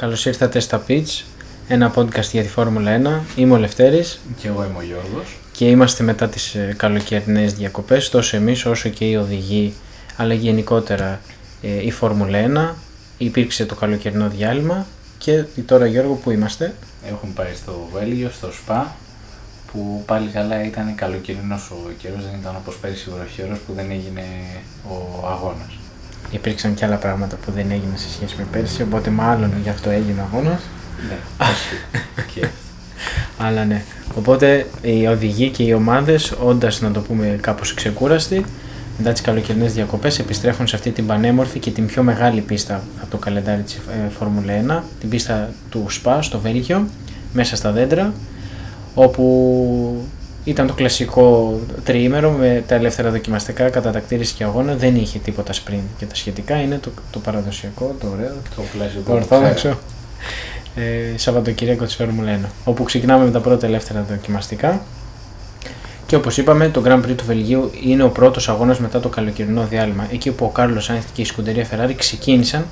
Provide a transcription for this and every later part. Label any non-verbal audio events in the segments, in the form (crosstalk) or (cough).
Καλώς ήρθατε στα Pitch, ένα podcast για τη Φόρμουλα 1. Είμαι ο Λευτέρης Και εγώ είμαι ο Γιώργος. και είμαστε μετά τις ε, καλοκαιρινές διακοπές, τόσο εμείς όσο και οι οδηγοί, αλλά γενικότερα ε, η Φόρμουλα 1. Υπήρξε το καλοκαιρινό διάλειμμα και τώρα Γιώργο που είμαστε; Έχουμε πάει στο Βέλγιο, στο ΣΠΑ, που πάλι καλά ήταν καλοκαιρινός ο καιρός, δεν ήταν όπως πέρυσι ο βροχερός που δεν έγινε ο αγώνας. Υπήρξαν και άλλα πράγματα που δεν έγιναν σε σχέση με πέρσι, οπότε μάλλον γι' αυτό έγινε ο αγώνας. Ναι, όχι. και Αλλά ναι. Οπότε οι οδηγοί και οι ομάδες, όντας να το πούμε κάπως ξεκούραστοι, μετά τις καλοκαιρινές διακοπές, επιστρέφουν σε αυτή την πανέμορφη και την πιο μεγάλη πίστα από το καλεντάρι της Φόρμουλα 1, την πίστα του ΣΠΑ στο Βέλγιο, μέσα στα δέντρα, όπου ήταν το κλασικό τριήμερο με τα ελεύθερα δοκιμαστικά, κατατακτήρηση και αγώνα. Δεν είχε τίποτα sprint και τα σχετικά. Είναι το, το παραδοσιακό, το ωραίο, το κλασικό. το ορθόδοξο ε, Σαββατοκύριακο της Φόρμουλα 1 όπου ξεκινάμε με τα πρώτα ελεύθερα δοκιμαστικά και όπως είπαμε το Grand Prix του Βελγίου είναι ο πρώτος αγώνας μετά το καλοκαιρινό διάλειμμα εκεί όπου ο Κάρλος Σάινθ και η σκουντερία Ferrari ξεκίνησαν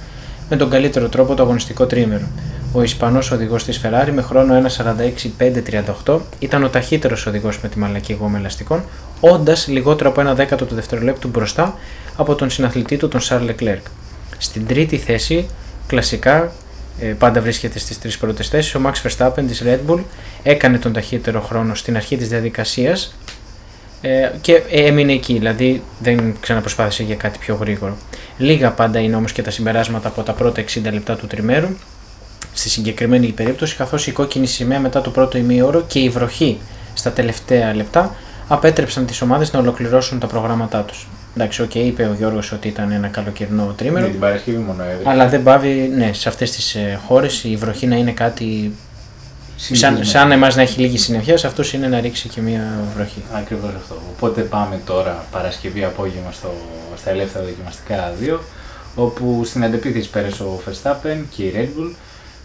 με τον καλύτερο τρόπο το αγωνιστικό τρίμερο. Ο Ισπανός οδηγός της Ferrari με χρόνο 1.46.538 ήταν ο ταχύτερος οδηγός με τη μαλακή γόμα ελαστικών, όντας λιγότερο από ένα δέκατο του δευτερολέπτου μπροστά από τον συναθλητή του τον Charles Leclerc. Στην τρίτη θέση, κλασικά, ε, πάντα βρίσκεται στις τρεις πρώτες θέσεις, ο Max Verstappen της Red Bull έκανε τον ταχύτερο χρόνο στην αρχή της διαδικασίας ε, και έμεινε εκεί, δηλαδή δεν ξαναπροσπάθησε για κάτι πιο γρήγορο. Λίγα πάντα είναι όμως και τα συμπεράσματα από τα πρώτα 60 λεπτά του τριμέρου, στη συγκεκριμένη περίπτωση, καθώς η κόκκινη σημαία μετά το πρώτο ημίωρο και η βροχή στα τελευταία λεπτά απέτρεψαν τις ομάδες να ολοκληρώσουν τα προγράμματά τους. Εντάξει, οκ, είπε ο Γιώργος ότι ήταν ένα καλοκαιρινό τριήμερο, Ναι, την Παρασκευή μόνο έβρεχε. αλλά δεν παύει, ναι, σε αυτές τις ε, χώρες η βροχή να είναι κάτι σαν, Συνηθισμένο. σαν εμάς να έχει λίγη συννεφιά, σε αυτούς είναι να ρίξει και μία βροχή. Ακριβώς αυτό. Οπότε πάμε τώρα Παρασκευή απόγευμα στο, στα ελεύθερα δοκιμαστικά 2, όπου στην αντεπίθεση πέρασε ο Verstappen και η Red Bull,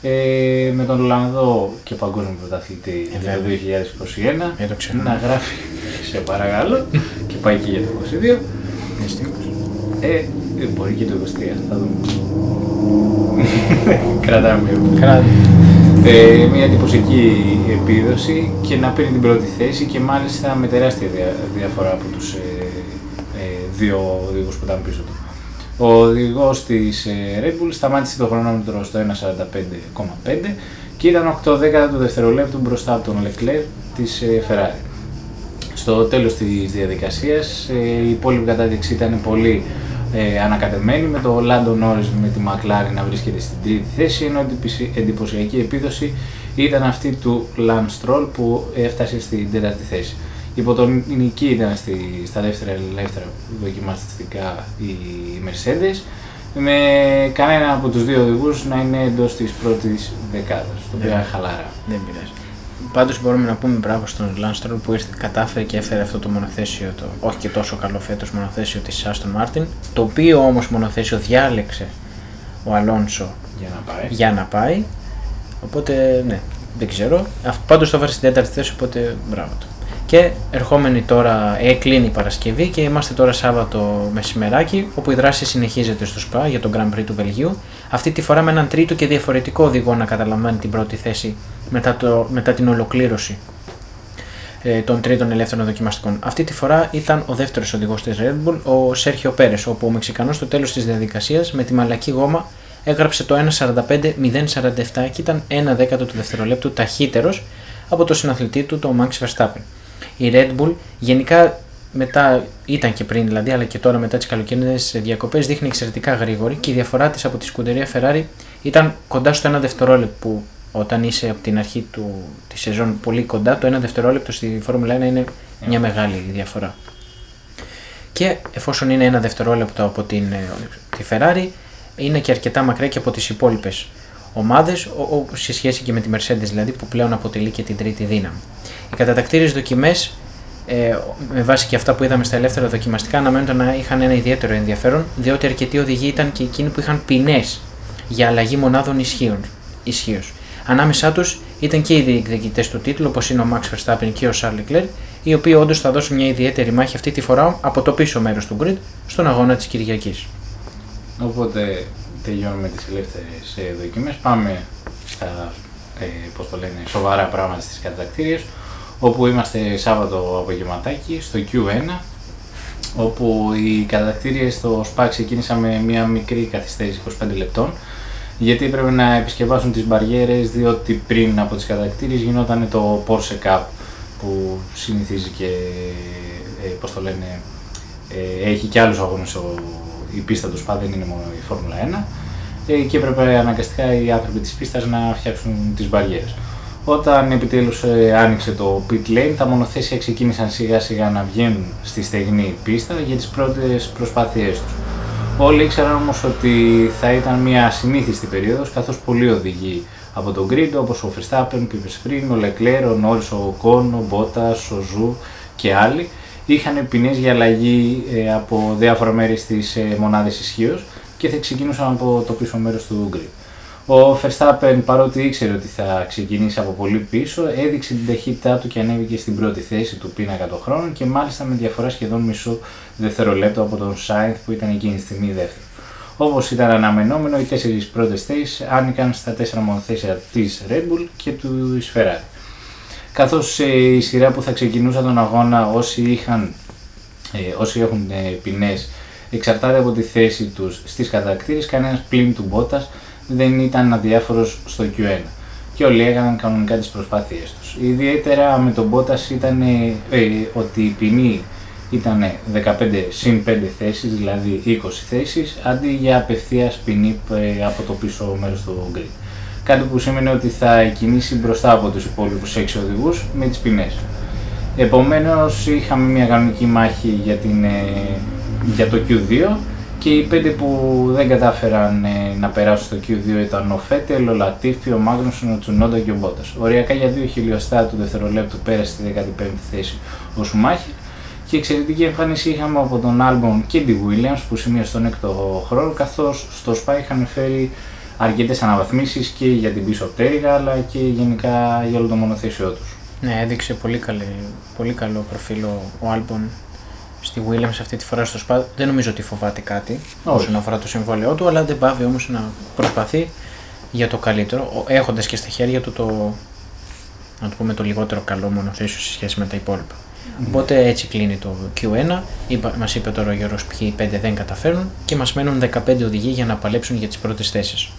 ε, με τον Ολλανδό και παγκόσμιο πρωταθλητή Ε, για το βέβαια. 2021 Μην το ξεχνάμε. να γράφει σε παρακαλώ και πάει και για το 22 Δυστυχώς. ε, ε, μπορεί και το 23 θα δούμε (laughs) κρατάμε λίγο Κράτη. Ε, μια εντυπωσιακή επίδοση και να παίρνει την πρώτη θέση και μάλιστα με τεράστια δια- διαφορά από τους ε, ε, δύο οδηγούς που ήταν πίσω του. Ο οδηγός της ε, Red Bull σταμάτησε το χρονόμετρο στο 1.45,5 και ήταν 8 δέκατα του δευτερολέπτου μπροστά από τον Leclerc της ε, Ferrari. Στο τέλος της διαδικασίας ε, η υπόλοιπη κατάδειξη ήταν πολύ ε, ανακατεμένη με το Lando Norris με τη McLaren να βρίσκεται στην τρίτη θέση ενώ η εντυπωσιακή επίδοση ήταν αυτή του Lance Stroll που έφτασε στην τέταρτη θέση. Υποτονική ήταν στη, στα δεύτερα ελεύθερα δοκιμαστικά η Mercedes με κανένα από τους δύο οδηγούς να είναι εντός της πρώτης δεκάδας, το οποίο Ναι. είναι χαλάρα. Δεν πειράζει. Πάντως μπορούμε να πούμε μπράβο στον Λάνστρολ που ήρθε, κατάφερε και έφερε αυτό το μονοθέσιο, το, όχι και τόσο καλό φέτος μονοθέσιο της Aston Martin, το οποίο όμως μονοθέσιο διάλεξε ο Αλόνσο Για να πάει. για να πάει, οπότε ναι, δεν ξέρω. Αυ- Πάντως το έφερε στην τέταρτη θέση, οπότε μπράβο του. Και ερχόμενη τώρα, ε, κλείνει η Παρασκευή και είμαστε τώρα Σάββατο μεσημεράκι, όπου η δράση συνεχίζεται στο ΣΠΑ για τον Grand Prix του Βελγίου. Αυτή τη φορά με έναν τρίτο και διαφορετικό οδηγό να καταλαμβάνει την πρώτη θέση μετά, το, μετά την ολοκλήρωση ε, των τρίτων ελεύθερων δοκιμαστικών. Αυτή τη φορά ήταν ο δεύτερος οδηγός της Red Bull, ο Σέρχιο Πέρες, όπου ο Μεξικανός στο τέλος της διαδικασίας με τη μαλακή γόμα έγραψε το 1.45.047 και ήταν ένα δέκατο του δευτερολέπτου ταχύτερος από το συναθλητή του, τον Max Verstappen. Η Red Bull γενικά μετά, ήταν και πριν δηλαδή, αλλά και τώρα μετά τις καλοκαιρινές διακοπές, δείχνει εξαιρετικά γρήγορη και η διαφορά της από τη σκουντερία Ferrari ήταν κοντά στο ένα δευτερόλεπτο που όταν είσαι από την αρχή του, της σεζόν πολύ κοντά, το ένα δευτερόλεπτο στη Φόρμουλα 1 είναι μια μεγάλη διαφορά. Και εφόσον είναι ένα δευτερόλεπτο από την, ε, τη Ferrari, είναι και αρκετά μακριά και από τις υπόλοιπες ομάδες, ο- ο- σε σχέση και με τη Mercedes δηλαδή, που πλέον αποτελεί και την τρίτη δύναμη. Οι κατατακτήριες δοκιμές, ε, με βάση και αυτά που είδαμε στα ελεύθερα δοκιμαστικά, αναμένονταν να είχαν ένα ιδιαίτερο ενδιαφέρον, διότι αρκετοί οδηγοί ήταν και εκείνοι που είχαν ποινές για αλλαγή μονάδων ισχύων. ισχύως. Ανάμεσά τους ήταν και οι διεκδικητές του τίτλου, όπως είναι ο Max Verstappen και ο Charles Leclerc, οι οποίοι όντως θα δώσουν μια ιδιαίτερη μάχη αυτή τη φορά από το πίσω μέρος του grid στον αγώνα της Κυριακής. Οπότε τελειώνουμε τις ελεύθερες ε, δοκιμές, πάμε στα ε, πώς το λένε, σοβαρά πράγματα στις κατακτήριες, όπου είμαστε Σάββατο απογευματάκι στο Q1, όπου οι κατακτήριες στο SPA ξεκίνησαν με μια μικρή καθυστέρηση 25 λεπτών, γιατί έπρεπε να επισκευάσουν τις μπαριέρες, διότι πριν από τις κατακτήριες γινόταν το Porsche Cup, που συνηθίζει και, ε, πώς το λένε, ε, έχει και άλλους αγώνες ο, η πίστα του ΣΠΑ, δεν είναι μόνο η Φόρμουλα 1 ε, και έπρεπε αναγκαστικά οι άνθρωποι της πίστας να φτιάξουν τις μπαριέρες. Όταν επιτέλους ε, άνοιξε το pit lane, τα μονοθέσια ξεκίνησαν σιγά σιγά να βγαίνουν στη στεγνή πίστα για τις πρώτες προσπάθειές τους. Όλοι ήξεραν όμως ότι θα ήταν μια συνήθιστη περίοδος, καθώς πολλοί οδηγοί από τον grid όπως ο Verstappen, ο Piper ο Leclerc, ο Norris, ο Ocon, ο Bottas, ο Ζου και άλλοι είχαν ποινές για αλλαγή ε, από διάφορα μέρη στις ε, μονάδες ισχύος και θα ξεκινούσαν από το πίσω μέρος του grid. Ο Verstappen παρότι ήξερε ότι θα ξεκινήσει από πολύ πίσω, έδειξε την ταχύτητά του και ανέβηκε στην πρώτη θέση του πίνακα των χρόνων και μάλιστα με διαφορά σχεδόν μισό δευτερόλεπτο από τον Sainz που ήταν εκείνη τη στιγμή δεύτερος. Όπως ήταν αναμενόμενο, οι τέσσερις πρώτες θέσεις άνοικαν στα τέσσερα μονοθέσια της Red Bull και του Ferrari. Καθώς ε, η σειρά που θα ξεκινούσαν τον αγώνα όσοι, είχαν, ε, όσοι έχουν ε, ποινές εξαρτάται από τη θέση τους στις κατακτήρες, κανένας πλήν του Μπότας δεν ήταν αδιάφορος στο Q1 και όλοι έκαναν κανονικά τις προσπάθειές τους. Ιδιαίτερα με τον Bottas ήταν ε, ότι η ποινή ήταν 15 συν 5 θέσεις, δηλαδή 20 θέσεις, αντί για απευθείας ποινή ε, από το πίσω μέρος του grid. Κάτι που σημαίνει ότι θα κινήσει μπροστά από τους υπόλοιπους 6 οδηγούς με τις ποινές. Επομένως είχαμε μια κανονική μάχη για, την, ε, για το Q2 και οι πέντε που δεν κατάφεραν ε, να περάσουν στο Q2 ήταν ο Φέτελ, ο Λατίφη, ο Μάγνουσον, ο Τσουνόντα και ο Μπότας. Οριακά για δύο χιλιοστά του δευτερολέπτου πέρασε στη 15η θέση ο Σουμάχη και εξαιρετική εμφάνιση είχαμε από τον Άλμπον και τη Williams που σημείωσε τον έκτο χρόνο καθώς στο ΣΠΑ είχαν φέρει αρκετές αναβαθμίσεις και για την πίσω πτέρυγα αλλά και γενικά για όλο το μονοθέσιό τους. Ναι, έδειξε πολύ, καλή, πολύ καλό προφίλ ο Άλμπον στη Williams αυτή τη φορά στο ΣΠΑ. Δεν νομίζω ότι φοβάται κάτι Όχι. όσον αφορά το συμβόλαιό του, αλλά δεν πάβει όμως να προσπαθεί για το καλύτερο, έχοντας και στα χέρια του το, να το, πούμε, το λιγότερο καλό μονοθέσιο σε σχέση με τα υπόλοιπα. Mm. Οπότε έτσι κλείνει το Q1. Μας είπε τώρα ο Γιώργος ποιοι 5 δεν καταφέρουν και μας μένουν 15 οδηγοί για να παλέψουν για τις πρώτες θέσεις.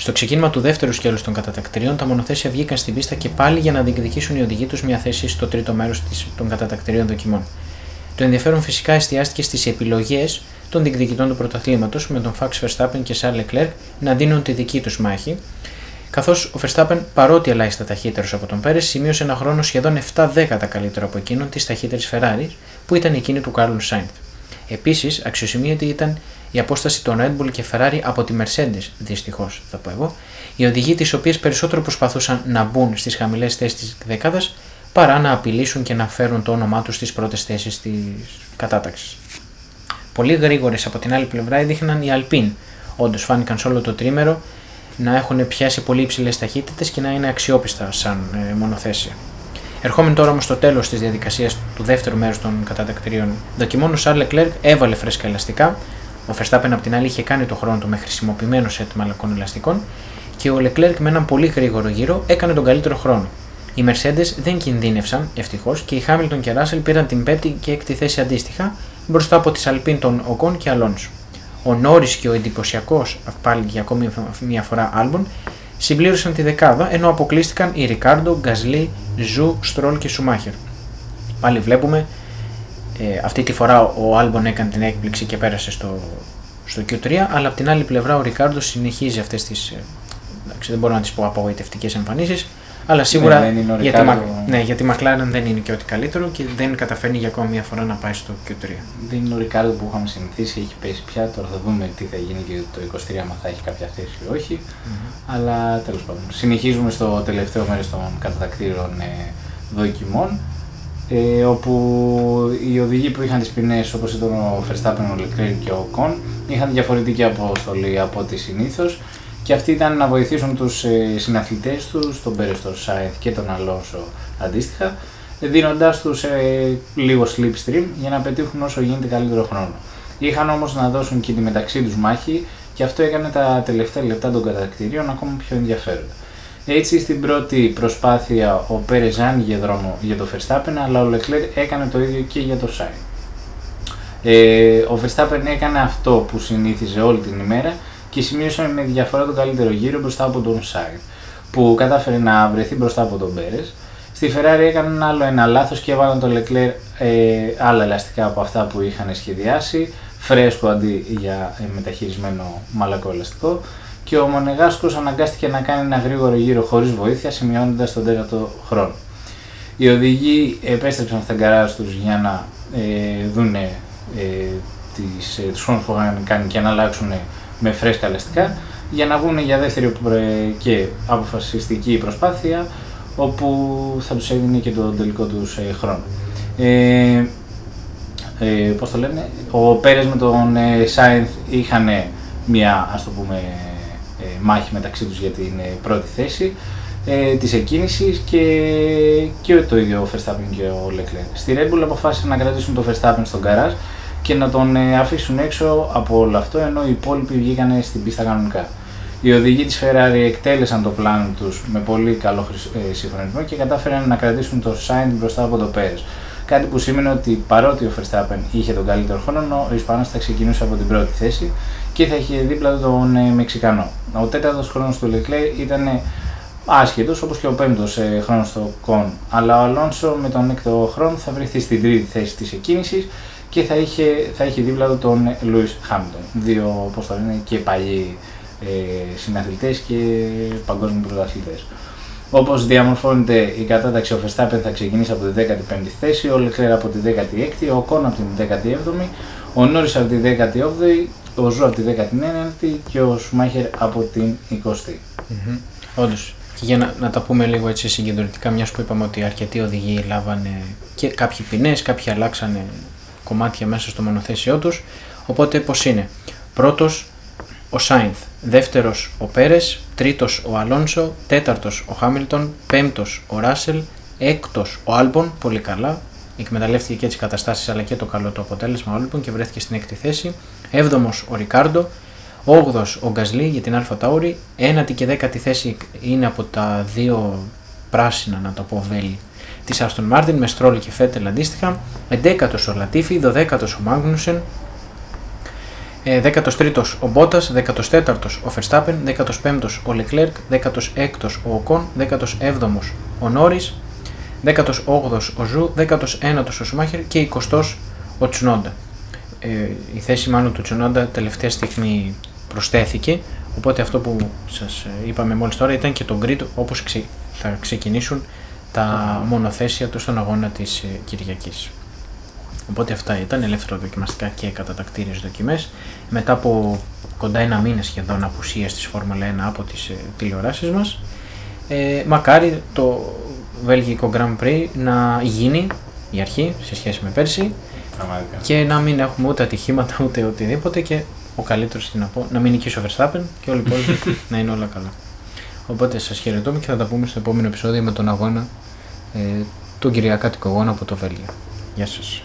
Στο ξεκίνημα του δεύτερου σκέλους των κατατακτηρίων, τα μονοθέσια βγήκαν στην πίστα και πάλι για να διεκδικήσουν οι οδηγοί τους μια θέση στο τρίτο μέρος των κατατακτηρίων δοκιμών. Το ενδιαφέρον φυσικά εστιάστηκε στις επιλογές των διεκδικητών του πρωταθλήματος με τον Fax Verstappen και Charles Leclerc να δίνουν τη δική τους μάχη, καθώς ο Verstappen παρότι ελάχιστα ταχύτερος από τον Πέρες σημείωσε ένα χρόνο σχεδόν 7 δέκατα καλύτερο από εκείνον της ταχύτερης Ferrari που ήταν εκείνη του Κάρλου Σάιντ. Επίσης, αξιοσημείωτη ήταν η απόσταση των Red Bull και Ferrari από τη Mercedes, δυστυχώς θα πω εγώ, οι οδηγοί τι οποίε περισσότερο προσπαθούσαν να μπουν στις χαμηλές θέσεις της δεκάδας παρά να απειλήσουν και να φέρουν το όνομά τους στις πρώτες θέσεις της κατάταξης. Πολύ γρήγορες από την άλλη πλευρά έδειχναν οι Alpine. Όντως φάνηκαν σε όλο το τρίμερο να έχουν πιάσει πολύ υψηλές ταχύτητες και να είναι αξιόπιστα σαν ε, μονοθέσια. Ερχόμενοι τώρα όμως στο τέλος της διαδικασίας του δεύτερου μέρους των κατατακτηρίων δοκιμών, ο Σάρλ Leclerc έβαλε φρέσκα ελαστικά. Ο Verstappen απ' την άλλη είχε κάνει το χρόνο του με χρησιμοποιημένο σετ μαλακών ελαστικών και ο Leclerc με έναν πολύ γρήγορο γύρο έκανε τον καλύτερο χρόνο. Οι Mercedes δεν κινδύνευσαν ευτυχώς και οι Hamilton και Russell πήραν την πέμπτη και έκτη θέση αντίστοιχα μπροστά από τις Alpine των Ocon και Alonso. Ο Νόρις και ο εντυπωσιακός, πάλι για ακόμη μια φορά Albon, συμπλήρωσαν τη δεκάδα ενώ αποκλείστηκαν οι Ρικάρντο, Γκαζλί, Ζου, Στρόλ και Σουμάχερ. Πάλι βλέπουμε ε, αυτή τη φορά ο Άλμπον έκανε την έκπληξη και πέρασε στο, στο Q3, αλλά από την άλλη πλευρά ο Ρικάρντο συνεχίζει αυτές τις. Ε, δεν μπορώ να τις πω απογοητευτικές εμφανίσεις. Αλλά σίγουρα ναι, ναι, για, τη, ναι, για τη McLaren δεν είναι και ό,τι καλύτερο και δεν καταφέρνει για ακόμη μια φορά να πάει στο Q3. Δεν είναι ο Ρικάρδο που είχαμε συνηθίσει, έχει πέσει πια. Τώρα θα δούμε τι θα γίνει και το 23 αν θα έχει κάποια θέση ή όχι. Mm-hmm. Αλλά τέλος πάντων. Συνεχίζουμε στο τελευταίο μέρος των κατατακτήρων ε, δοκιμών. Ε, όπου οι οδηγοί που είχαν τις ποινές, όπως ήταν ο Verstappen, ο Leclerc και ο Κον, είχαν διαφορετική αποστολή από ό,τι συνήθως και αυτοί ήταν να βοηθήσουν τους ε, συναθλητές τους, τον Πέρες, τον Σάιθ και τον Αλόνσο αντίστοιχα, δίνοντάς τους ε, λίγο slipstream για να πετύχουν όσο γίνεται καλύτερο χρόνο. Είχαν όμως να δώσουν και τη μεταξύ τους μάχη και αυτό έκανε τα τελευταία λεπτά των κατακτηρίων ακόμα πιο ενδιαφέροντα. Έτσι στην πρώτη προσπάθεια ο Πέρες άνοιγε δρόμο για το Verstappen αλλά ο Leclerc έκανε το ίδιο και για το Sainz. Ε, ο Verstappen έκανε αυτό που συνήθιζε όλη την ημέρα και σημείωσε με διαφορά τον καλύτερο γύρο μπροστά από τον Sainz που κατάφερε να βρεθεί μπροστά από τον Πέρες. Στη Ferrari έκανε άλλο ένα λάθος και έβαλαν τον Leclerc ε, άλλα ελαστικά από αυτά που είχαν σχεδιάσει, φρέσκο αντί για ε, μεταχειρισμένο μαλακό ελαστικό και ο Μονεγάσκος αναγκάστηκε να κάνει ένα γρήγορο γύρο χωρίς βοήθεια σημειώνοντας τον τέταρτο χρόνο. Οι οδηγοί επέστρεψαν στα γκαράζ τους για να ε, δούνε ε, τις, ε, τους χρόνους που είχαν κάνει και να αλλάξουν με φρέσκα ελαστικά για να βγουν για δεύτερη και αποφασιστική προσπάθεια όπου θα τους έδινε και το τελικό τους ε, χρόνο. Ε, ε, πώς το λένε, ο Πέρες με τον ε, Σάινθ είχαν μια ας το πούμε ε, μάχη μεταξύ τους για την ε, πρώτη θέση ε, της εκκίνησης και, και το ίδιο ο Verstappen και ο Leclerc. Στη Red Bull αποφάσισαν να κρατήσουν τον Verstappen στον καράζ και να τον αφήσουν έξω από όλο αυτό ενώ οι υπόλοιποι βγήκαν στην πίστα κανονικά. Οι οδηγοί της Ferrari εκτέλεσαν το πλάνο τους με πολύ καλό ε, συγχρονισμό και κατάφεραν να κρατήσουν το Sainz μπροστά από το Perez. Κάτι που σήμαινε ότι παρότι ο Verstappen είχε τον καλύτερο χρόνο, ο Ισπανός θα ξεκινούσε από την πρώτη θέση και θα είχε δίπλα τον ε, Μεξικανό. Ο τέταρτος χρόνος του Leclerc ήταν άσχετος όπως και ο πέμπτος ε, χρόνος στο Κον. Αλλά ο Αλόνσο με τον έκτο χρόνο θα βρεθεί στην τρίτη θέση της εκκίνησης και θα είχε, θα είχε δίπλα του τον Λιούις Χάμιλτον. Δύο, όπως το λένε, και παλιοί ε, συναθλητές και παγκόσμιοι πρωταθλητές. Όπως διαμορφώνεται η κατάταξη, ο Verstappen θα ξεκινήσει από τη 15η θέση, ο Leclerc από τη 16η, ο Οκόν από την 17η, ο Νόρις από τη 18η, ο Ζου από τη 19η και ο Σουμάχερ από την 20η. Mm-hmm. Όντως. Και για να, να τα πούμε λίγο έτσι συγκεντρωτικά, μιας που είπαμε ότι αρκετοί οδηγοί λάβανε και κάποιοι ποινές, κάποιοι αλλάξανε κομμάτια μέσα στο μονοθέσιό τους. Οπότε πώς είναι. Πρώτος ο Σάινθ, δεύτερος ο Πέρες, τρίτος ο Αλόνσο, τέταρτος ο Χάμιλτον, πέμπτος ο Ράσελ, έκτος ο Άλμπον, πολύ καλά, εκμεταλλεύτηκε και τις καταστάσεις αλλά και το καλό το αποτέλεσμα ο Άλμπον και βρέθηκε στην έκτη θέση, έβδομος ο Ρικάρντο, όγδοος ο Γκασλή για την Αλφα Τάουρι, ένατη και δέκατη θέση είναι από τα δύο πράσινα να το πω βέλη της Άστον Μάρτιν με Στρόλ και Φέτελ αντίστοιχα, 11ο ο Λατίφι, 12ο ο Μάγνουσεν, 13ο ο Μπότας, 14ο ο Verstappen, 15ο ο Leclerc, 16ο ο Οκόν, 17ο ο Νόρις, 18ο ο Ζου, 19ο ο Σουμάχερ και 20ο ο Τσουνόντα. Ε, η θέση μάλλον του Τσουνόντα τελευταία στιγμή προσθέθηκε, οπότε αυτό που σας είπαμε μόλις τώρα ήταν και το grid όπως θα ξεκινήσουν τα μονοθέσια τους στον αγώνα της ε, Κυριακής. Οπότε αυτά ήταν ελεύθερα δοκιμαστικά και κατατακτήριες δοκιμές. Μετά από κοντά ένα μήνα σχεδόν απουσίας της Φόρμουλα 1 από τις ε, τηλεοράσεις μας, ε, μακάρι το Βέλγικο Grand Prix να γίνει η αρχή σε σχέση με πέρσι και να μην έχουμε ούτε ατυχήματα ούτε οτιδήποτε και ο καλύτερος τι να πω, να μην νικήσει ο Verstappen και όλοι οι υπόλοιποι (laughs) να είναι όλα καλά. Οπότε σας χαιρετούμε και θα τα πούμε στο επόμενο επεισόδιο με τον αγώνα, ε, τον Κυριακάτικο αγώνα από το Βέλγιο. Γεια σας.